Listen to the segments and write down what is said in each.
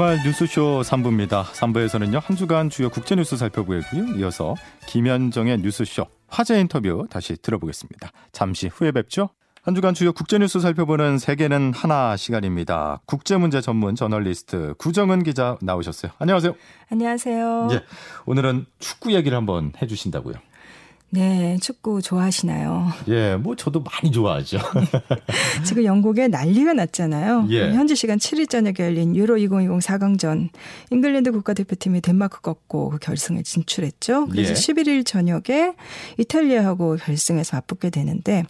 주말 뉴스쇼 3부입니다. 3부에서는요, 한 주간 주요 국제 뉴스 살펴보고요. 이어서 김현정의 뉴스쇼 화제 인터뷰 다시 들어보겠습니다. 잠시 후에 뵙죠. 한 주간 주요 국제 뉴스 살펴보는 세계는 하나 시간입니다. 국제 문제 전문 저널리스트 구정은 기자 나오셨어요. 안녕하세요. 안녕하세요. 예, 오늘은 축구 얘기를 한번 해주신다고요. 네, 축구 좋아하시나요? 예, 뭐 저도 많이 좋아하죠. 지금 영국에 난리가 났잖아요. 예. 현지 시간 7일 저녁에 열린 유로 2020 4강전 잉글랜드 국가대표팀이 덴마크 꺾고 그 결승에 진출했죠. 그래서 예. 11일 저녁에 이탈리아하고 결승에서 맞붙게 되는데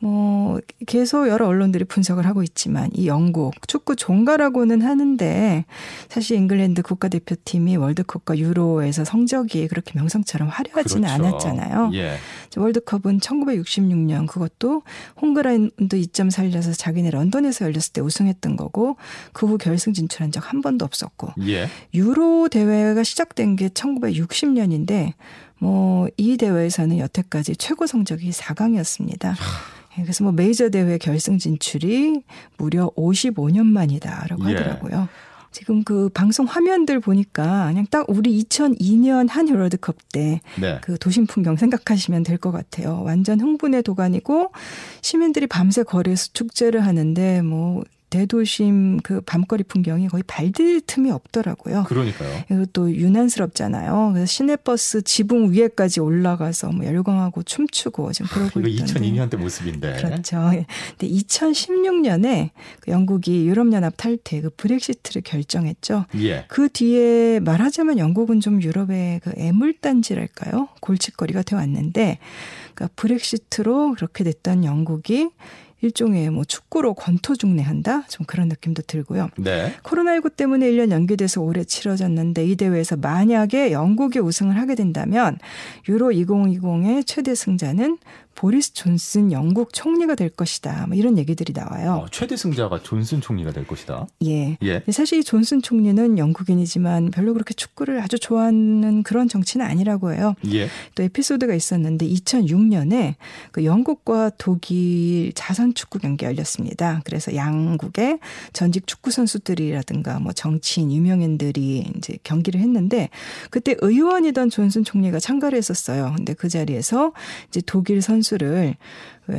뭐 계속 여러 언론들이 분석을 하고 있지만 이 영국 축구 종가라고는 하는데 사실 잉글랜드 국가대표팀이 월드컵과 유로에서 성적이 그렇게 명성처럼 화려하지는 그렇죠. 않았잖아요. 예, 월드컵은 1966년 그것도 홈그라운드 이점 살려서 자기네 런던에서 열렸을 때 우승했던 거고 그 후 결승 진출한 적 한 번도 없었고 예, 유로 대회가 시작된 게 1960년인데 뭐 이 대회에서는 여태까지 최고 성적이 4강이었습니다. 그래서 뭐 메이저 대회 결승 진출이 무려 55년 만이다라고 예. 하더라고요. 지금 그 방송 화면들 보니까 그냥 딱 우리 2002년 한일 월드컵 때 네. 그 도심 풍경 생각하시면 될 것 같아요. 완전 흥분의 도가니고 시민들이 밤새 거리에서 축제를 하는데 뭐 대도심 그 밤거리 풍경이 거의 발딜 틈이 없더라고요. 그러니까요. 그리고 또 유난스럽잖아요. 그래서 시내버스 지붕 위에까지 올라가서 뭐 열광하고 춤추고 지금 그러고 이거 있던데. 2002년 때 모습인데. 그렇죠. 예. 근데 2016년에 그 영국이 유럽연합 탈퇴 그 브렉시트를 결정했죠. 예. 그 뒤에 말하자면 영국은 좀 유럽의 그 애물단지랄까요? 골칫거리가 되어 왔는데, 그러니까 브렉시트로 그렇게 됐던 영국이 일종의 뭐 축구로 권토 중례한다? 좀 그런 느낌도 들고요. 네. 코로나19 때문에 1년 연기돼서 올해 치러졌는데 이 대회에서 만약에 영국이 우승을 하게 된다면 유로 2020의 최대 승자는 보리스 존슨 영국 총리가 될 것이다. 뭐 이런 얘기들이 나와요. 어, 최대 승자가 존슨 총리가 될 것이다. 예. 예. 사실 이 존슨 총리는 영국인이지만 별로 그렇게 축구를 아주 좋아하는 그런 정치는 아니라고 해요. 예. 또 에피소드가 있었는데 2006년에 그 영국과 독일 자선 축구 경기 열렸습니다. 그래서 양국의 전직 축구 선수들이라든가 뭐 정치인 유명인들이 이제 경기를 했는데 그때 의원이던 존슨 총리가 참가를 했었어요. 근데 그 자리에서 이제 독일 선수 를왜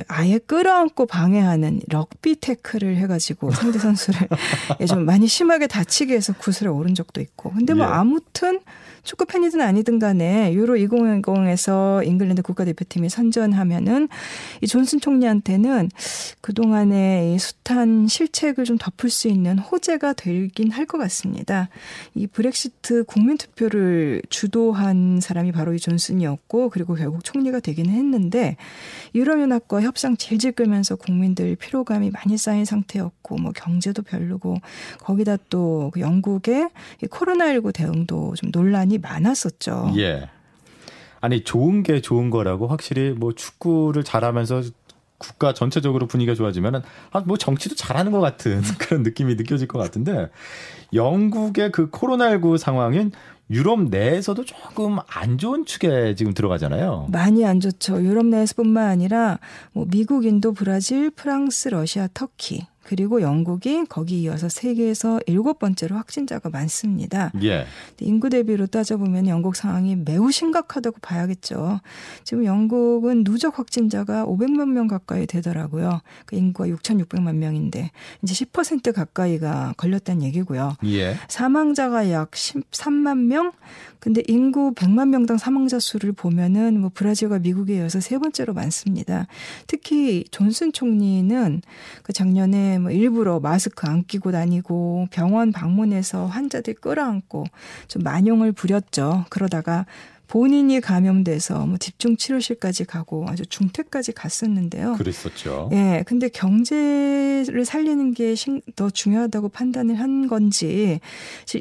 아예 끌어안고 방해하는 럭비 태클을 해가지고 상대 선수를 예, 좀 많이 심하게 다치게 해서 구슬에 오른 적도 있고. 근데 뭐 예. 아무튼 축구 팬이든 아니든 간에 유로 2020에서 잉글랜드 국가대표팀이 선전하면은 이 존슨 총리한테는 그동안의 이 숱한 실책을 좀 덮을 수 있는 호재가 되긴 할 것 같습니다. 이 브렉시트 국민투표를 주도한 사람이 바로 이 존슨이었고 그리고 결국 총리가 되기는 했는데 유럽연합과 협상 질질 끌면서 국민들 피로감이 많이 쌓인 상태였고 뭐 경제도 별로고 거기다 또 그 영국의 이 코로나19 대응도 좀 논란이 많았었죠. 예. 아니 좋은 게 좋은 거라고 확실히 뭐 축구를 잘하면서 국가 전체적으로 분위기가 좋아지면은 아 뭐 정치도 잘하는 것 같은 그런 느낌이 느껴질 것 같은데 영국의 그 코로나19 상황인 유럽 내에서도 조금 안 좋은 축에 지금 들어가잖아요. 많이 안 좋죠. 유럽 내에서뿐만 아니라 뭐 미국, 인도, 브라질, 프랑스, 러시아, 터키 그리고 영국이 거기 이어서 세계에서 일곱 번째로 확진자가 많습니다. 예. 인구 대비로 따져보면 영국 상황이 매우 심각하다고 봐야겠죠. 지금 영국은 누적 확진자가 500만 명 가까이 되더라고요. 그 인구가 6,600만 명인데 이제 10% 가까이가 걸렸다는 얘기고요. 예. 사망자가 약 13만 명? 근데 인구 100만 명당 사망자 수를 보면은 뭐 브라질과 미국에 이어서 세 번째로 많습니다. 특히 존슨 총리는 그 작년에 뭐 일부러 마스크 안 끼고 다니고 병원 방문해서 환자들 끌어안고 좀 만용을 부렸죠. 그러다가 본인이 감염돼서 뭐 집중 치료실까지 가고 아주 중퇴까지 갔었는데요. 그랬었죠. 예, 근데 경제를 살리는 게 더 중요하다고 판단을 한 건지,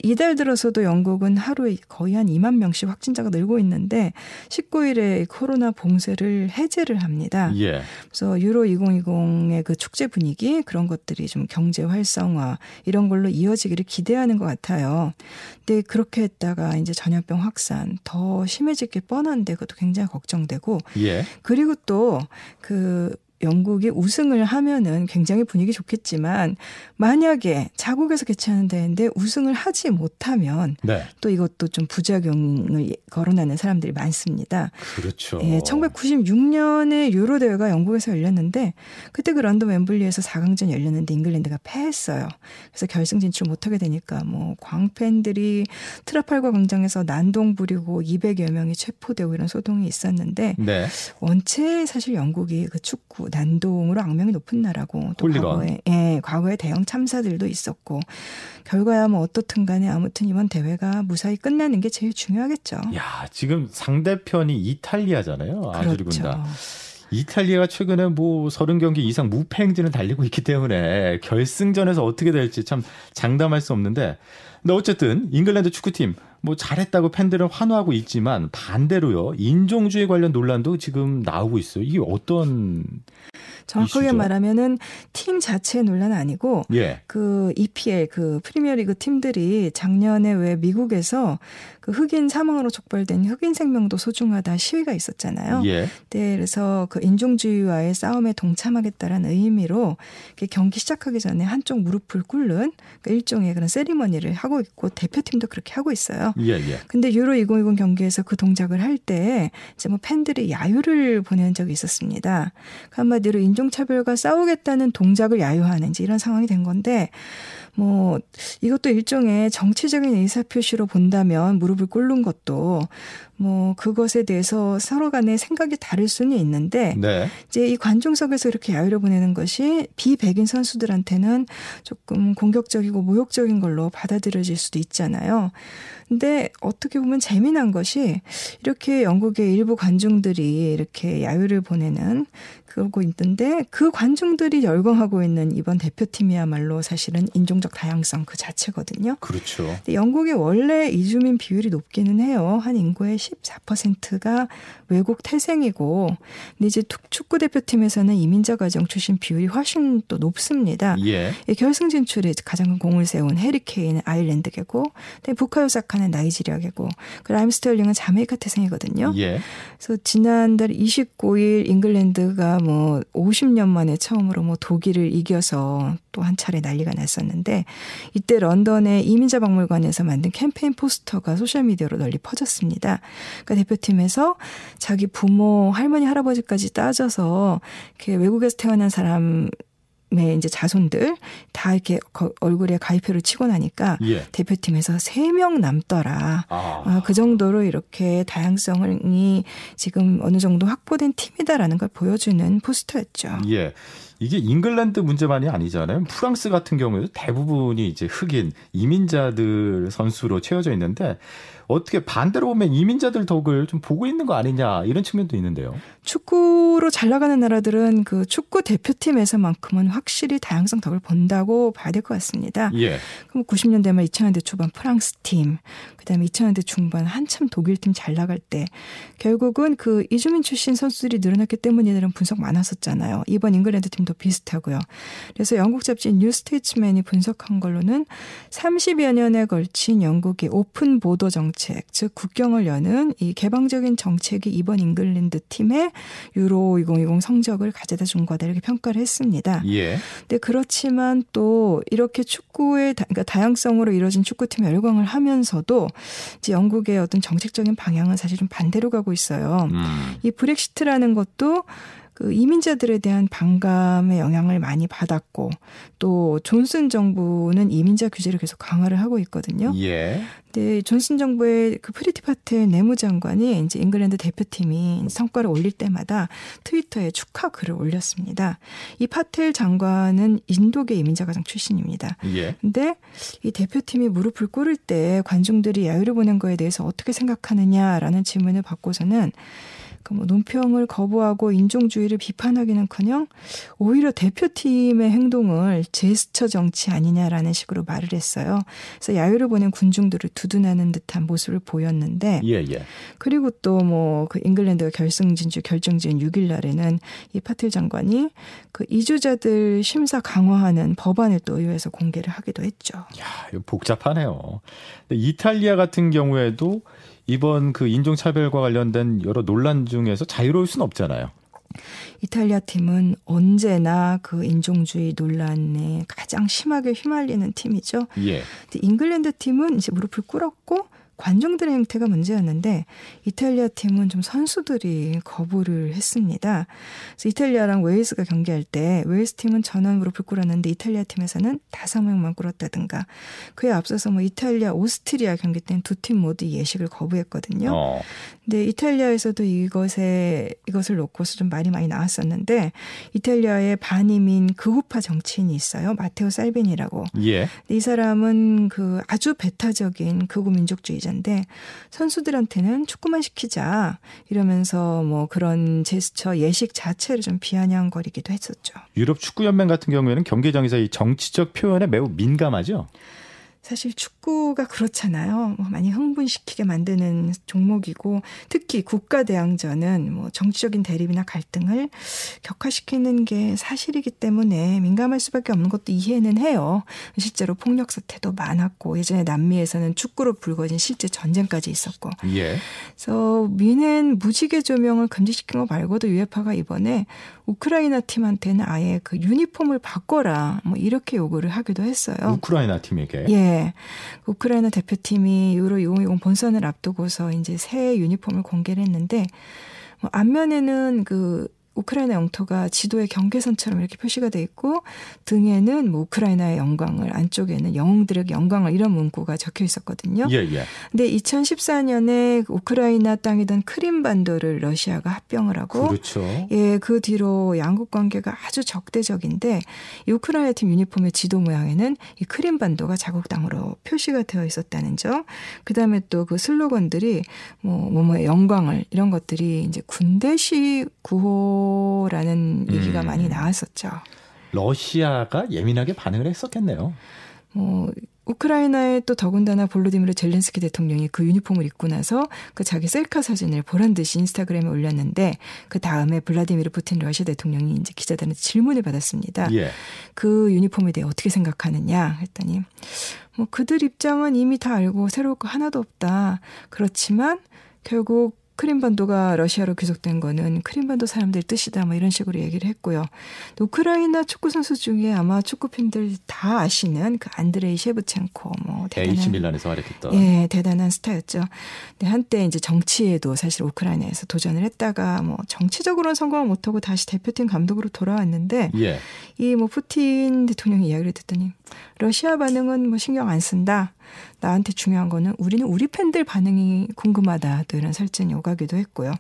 이달 들어서도 영국은 하루에 거의 한 2만 명씩 확진자가 늘고 있는데, 19일에 코로나 봉쇄를 해제를 합니다. 예. 그래서 유로 2020의 그 축제 분위기, 그런 것들이 좀 경제 활성화, 이런 걸로 이어지기를 기대하는 것 같아요. 근데 그렇게 했다가 이제 전염병 확산 더 심 해질 게 뻔한데, 그것도 굉장히 걱정되고, 예. 그리고 또 그 영국이 우승을 하면은 굉장히 분위기 좋겠지만 만약에 자국에서 개최하는 대회인데 우승을 하지 못하면 네. 또 이것도 좀 부작용을 거론하는 사람들이 많습니다. 그렇죠. 예, 1996년에 유로 대회가 영국에서 열렸는데 그때 그 런던 웸블리에서 4강전 열렸는데 잉글랜드가 패했어요. 그래서 결승 진출 못하게 되니까 뭐 광팬들이 트라팔과 광장에서 난동 부리고 200여 명이 체포되고 이런 소동이 있었는데 네. 원체 사실 영국이 그 축구 난동으로 악명이 높은 나라고 또 홀리건. 과거에 예, 과거에 대형 참사들도 있었고 결과야 뭐 어떻든 간에 아무튼 이번 대회가 무사히 끝나는 게 제일 중요하겠죠. 야, 지금 상대편이 이탈리아잖아요. 아주리 그렇죠. 이탈리아가 최근에 뭐 30경기 이상 무패 행진을 달리고 있기 때문에 결승전에서 어떻게 될지 참 장담할 수 없는데 근데 어쨌든 잉글랜드 축구팀 뭐 잘했다고 팬들은 환호하고 있지만 반대로요 인종주의 관련 논란도 지금 나오고 있어요. 이게 어떤 정확하게 이슈죠? 말하면은 팀 자체 논란 아니고 예. 그 EPL 그 프리미어리그 팀들이 작년에 왜 미국에서 그 흑인 사망으로 촉발된 흑인 생명도 소중하다 시위가 있었잖아요. 예. 네, 그래서 그 인종주의와의 싸움에 동참하겠다라는 의미로 경기 시작하기 전에 한쪽 무릎을 꿇는 그 일종의 그런 세리머니를 하고 있고 대표팀도 그렇게 하고 있어요. 예, 예. 근데 유로 2020 경기에서 그 동작을 할 때 이제 뭐 팬들이 야유를 보낸 적이 있었습니다. 그 한마디로 인종차별과 싸우겠다는 동작을 야유하는 이제 이런 상황이 된 건데 뭐 이것도 일종의 정치적인 의사표시로 본다면 무릎을 꿇는 것도 뭐 그것에 대해서 서로 간에 생각이 다를 수는 있는데 네. 이제 이 관중석에서 이렇게 야유를 보내는 것이 비백인 선수들한테는 조금 공격적이고 모욕적인 걸로 받아들여질 수도 있잖아요. 근데 어떻게 보면 재미난 것이 이렇게 영국의 일부 관중들이 이렇게 야유를 보내는 그러고 있던데 그 관중들이 열광하고 있는 이번 대표팀이야말로 사실은 인종적 다양성 그 자체거든요. 그렇죠. 근데 영국이 원래 이주민 비율이 높기는 해요. 한 인구의 14%가 외국 태생이고 근데 이제 축구 대표팀에서는 이민자 가정 출신 비율이 훨씬 또 높습니다. 예. 결승 진출에 가장 큰 공을 세운 해리 케인은 아일랜드계고 부카요 사카는 나이지리아계고 그 라힘 스털링은 자메이카 태생이거든요. 예. 그래서 지난달 29일 잉글랜드가 뭐 50년 만에 처음으로 뭐 독일을 이겨서 또 한 차례 난리가 났었는데 이때 런던의 이민자 박물관에서 만든 캠페인 포스터가 소셜미디어로 널리 퍼졌습니다. 그러니까 대표팀에서 자기 부모, 할머니, 할아버지까지 따져서 이렇게 외국에서 태어난 사람 의 이제 자손들 다 이렇게 얼굴에 가위표를 치고 나니까 예. 대표팀에서 3명 남더라. 아. 아, 그 정도로 이렇게 다양성이 지금 어느 정도 확보된 팀이다라는 걸 보여주는 포스터였죠. 예. 이게 잉글랜드 문제만이 아니잖아요. 프랑스 같은 경우에도 대부분이 이제 흑인 이민자들 선수로 채워져 있는데 어떻게 반대로 보면 이민자들 덕을 좀 보고 있는 거 아니냐 이런 측면도 있는데요. 축구로 잘 나가는 나라들은 그 축구 대표팀에서만큼은 확실히 다양성 덕을 본다고 봐야 될 것 같습니다. 예. 그럼 90년대 말 2000년대 초반 프랑스 팀, 그다음에 2000년대 중반 한참 독일 팀 잘 나갈 때 결국은 그 이주민 출신 선수들이 늘어났기 때문이라는 분석 많았었잖아요. 이번 잉글랜드 팀도 비슷하고요. 그래서 영국 잡지 뉴스테이츠맨이 분석한 걸로는 30여 년에 걸친 영국의 open border 정책, 즉 국경을 여는 이 개방적인 정책이 이번 잉글랜드 팀의 유로 2020 성적을 가져다 준 거다 이렇게 평가를 했습니다. 예. 근데 그렇지만 또 이렇게 축구의 다, 그러니까 다양성으로 이루어진 축구팀 열광을 하면서도 이제 영국의 어떤 정책적인 방향은 사실 좀 반대로 가고 있어요. 음. 이 브렉시트라는 것도 그 이민자들에 대한 반감의 영향을 많이 받았고 또 존슨 정부는 이민자 규제를 계속 강화를 하고 있거든요. 예. 근데 존슨 정부의 그 프리티 파텔 내무장관이 이제 잉글랜드 대표팀이 성과를 올릴 때마다 트위터에 축하 글을 올렸습니다. 이 파텔 장관은 인도계 이민자 가정 출신입니다. 예. 근데 이 대표팀이 무릎을 꿇을 때 관중들이 야유를 보낸 거에 대해서 어떻게 생각하느냐라는 질문을 받고서는 그 뭐 논평을 거부하고 인종주의를 비판하기는커녕 오히려 대표팀의 행동을 제스처 정치 아니냐라는 식으로 말을 했어요. 그래서 야유를 보낸 군중들을 두둔하는 듯한 모습을 보였는데, 예, 예. 그리고 또 뭐 그 잉글랜드가 결승 진출 결정지은 6일 날에는 이 파틀 장관이 그 이주자들 심사 강화하는 법안을 또 의회에서 공개를 하기도 했죠. 야, 복잡하네요. 이탈리아 같은 경우에도 이번 그 인종차별과 관련된 여러 논란 중에서 자유로울 수는 없잖아요. 이탈리아 팀은 언제나 그 인종주의 논란에 가장 심하게 휘말리는 팀이죠. 예. 근데 잉글랜드 팀은 이제 무릎을 꿇었고 관중들의 행태가 문제였는데 이탈리아 팀은 좀 선수들이 거부를 했습니다. 그래서 이탈리아랑 웨일스가 경기할 때 웨일스 팀은 전원 무릎을 꿇었는데 이탈리아 팀에서는 다섯 명만 꿇었다든가 그에 앞서서 뭐 이탈리아 오스트리아 경기 때는 두 팀 모두 예식을 거부했거든요. 어. 근데 이탈리아에서도 이것에 이것을 놓고서 좀 말이 많이 나왔었는데 이탈리아의 반이민 극우파 정치인이 있어요. 마테오 살빈이라고. 예. 이 사람은 그 아주 배타적인 극우 민족주의자 인데 선수들한테는 축구만 시키자 이러면서 뭐 그런 제스처 예식 자체를 좀 비아냥거리기도 했었죠. 유럽 축구 연맹 같은 경우에는 경기장에서 이 정치적 표현에 매우 민감하죠. 사실 축구가 그렇잖아요. 뭐 많이 흥분시키게 만드는 종목이고 특히 국가대항전은 뭐 정치적인 대립이나 갈등을 격화시키는 게 사실이기 때문에 민감할 수밖에 없는 것도 이해는 해요. 실제로 폭력 사태도 많았고 예전에 남미에서는 축구로 불거진 실제 전쟁까지 있었고. 예. 그래서 미넨 무지개 조명을 금지시킨 거 말고도 유에파가 이번에 우크라이나 팀한테는 아예 그 유니폼을 바꿔라 뭐 이렇게 요구를 하기도 했어요. 우크라이나 팀에게. 예. 우크라이나 대표팀이 유로 2020 본선을 앞두고서 이제 새 유니폼을 공개를 했는데 뭐 앞면에는 그 우크라이나 영토가 지도의 경계선처럼 이렇게 표시가 돼 있고 등에는 뭐 우크라이나의 영광을 안쪽에는 영웅들의 영광을 이런 문구가 적혀 있었거든요. 예, 예. 근데 2014년에 우크라이나 땅이던 크림반도를 러시아가 합병을 하고 그렇죠. 예, 그 뒤로 양국 관계가 아주 적대적인데 이 우크라이나 팀 유니폼의 지도 모양에는 이 크림반도가 자국 땅으로 표시가 되어 있었다는 점. 그다음에 또 그 슬로건들이 뭐 뭐뭐의 영광을 이런 것들이 이제 군대시 구호 라는 얘기가 음. 많이 나왔었죠. 러시아가 예민하게 반응을 했었겠네요. 뭐 우크라이나에 또 더군다나 볼로디미르 젤렌스키 대통령이 그 유니폼을 입고 나서 그 자기 셀카 사진을 보란 듯이 인스타그램에 올렸는데 그 다음에 블라디미르 푸틴 러시아 대통령이 이제 기자들한테 질문을 받았습니다. 예. 그 유니폼에 대해 어떻게 생각하느냐 했더니 뭐 그들 입장은 이미 다 알고 새로울 거 하나도 없다. 그렇지만 결국 크림반도가 러시아로 귀속된 거는 크림반도 사람들 뜻이다 뭐 이런 식으로 얘기를 했고요. 또 우크라이나 축구 선수 중에 아마 축구 팬들 다 아시는 그 안드레이 셰브첸코 뭐 AC 대단한 밀란에서 활약했던. 예, 대단한 스타였죠. 근데 한때 이제 정치에도 사실 우크라이나에서 도전을 했다가 뭐 정치적으로는 성공을 못하고 다시 대표팀 감독으로 돌아왔는데 예. 이뭐 푸틴 대통령 이야기를 듣더니 러시아 반응은 뭐 신경 안 쓴다. 나한테 중요한 거는 우리는 우리 팬들 반응이 궁금하다. 또 이런 설전이 오가기도 했고요.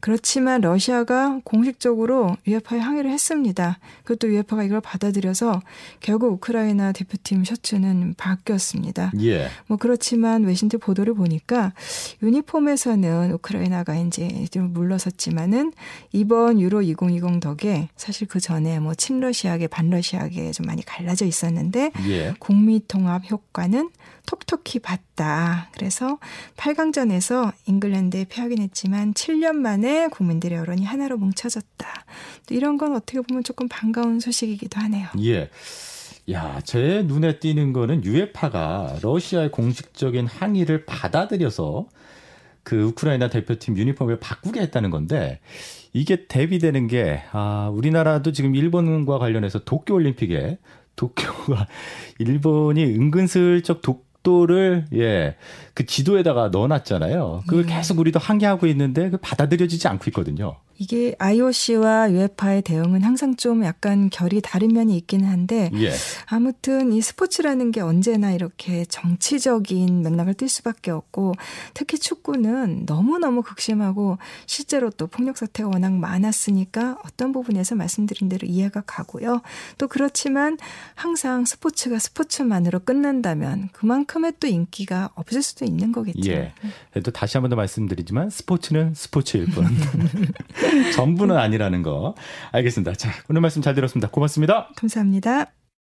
그렇지만 러시아가 공식적으로 유에파에 항의를 했습니다. 그것도 유에파가 이걸 받아들여서 결국 우크라이나 대표팀 셔츠는 바뀌었습니다. 예. 뭐 그렇지만 외신들 보도를 보니까 유니폼에서는 우크라이나가 이제 좀 물러섰지만은 이번 유로 2020 덕에 사실 그 전에 뭐 친러시아계 반러시아계 좀 많이 갈라져 있었는데 예. 국미 통합 효과는 톡톡히 봤다. 그래서 8강전에서 잉글랜드에 패하긴 했지만 7년 만에 국민들의 여론이 하나로 뭉쳐졌다. 또 이런 건 어떻게 보면 조금 반가운 소식이기도 하네요. 예. 야, 제 눈에 띄는 거는 유에파가 러시아의 공식적인 항의를 받아들여서 그 우크라이나 대표팀 유니폼을 바꾸게 했다는 건데 이게 대비되는 게 아, 우리나라도 지금 일본과 관련해서 도쿄 올림픽에 도쿄가 일본이 은근슬쩍 독도를 예, 그 지도에다가 넣어 놨잖아요. 그걸 예. 계속 우리도 항의하고 있는데 그 받아들여지지 않고 있거든요. 이게 IOC와 UEFA의 대응은 항상 좀 약간 결이 다른 면이 있기는 한데 예. 아무튼 이 스포츠라는 게 언제나 이렇게 정치적인 맥락을 띌 수밖에 없고 특히 축구는 너무너무 극심하고 실제로 또 폭력 사태가 워낙 많았으니까 어떤 부분에서 말씀드린 대로 이해가 가고요. 또 그렇지만 항상 스포츠가 스포츠만으로 끝난다면 그만큼의 또 인기가 없을 수도 있는 거겠죠. 예. 또 다시 한 번 더 말씀드리지만 스포츠는 스포츠일 뿐. 전부는 아니라는 거. 알겠습니다. 자, 오늘 말씀 잘 들었습니다. 고맙습니다. 감사합니다.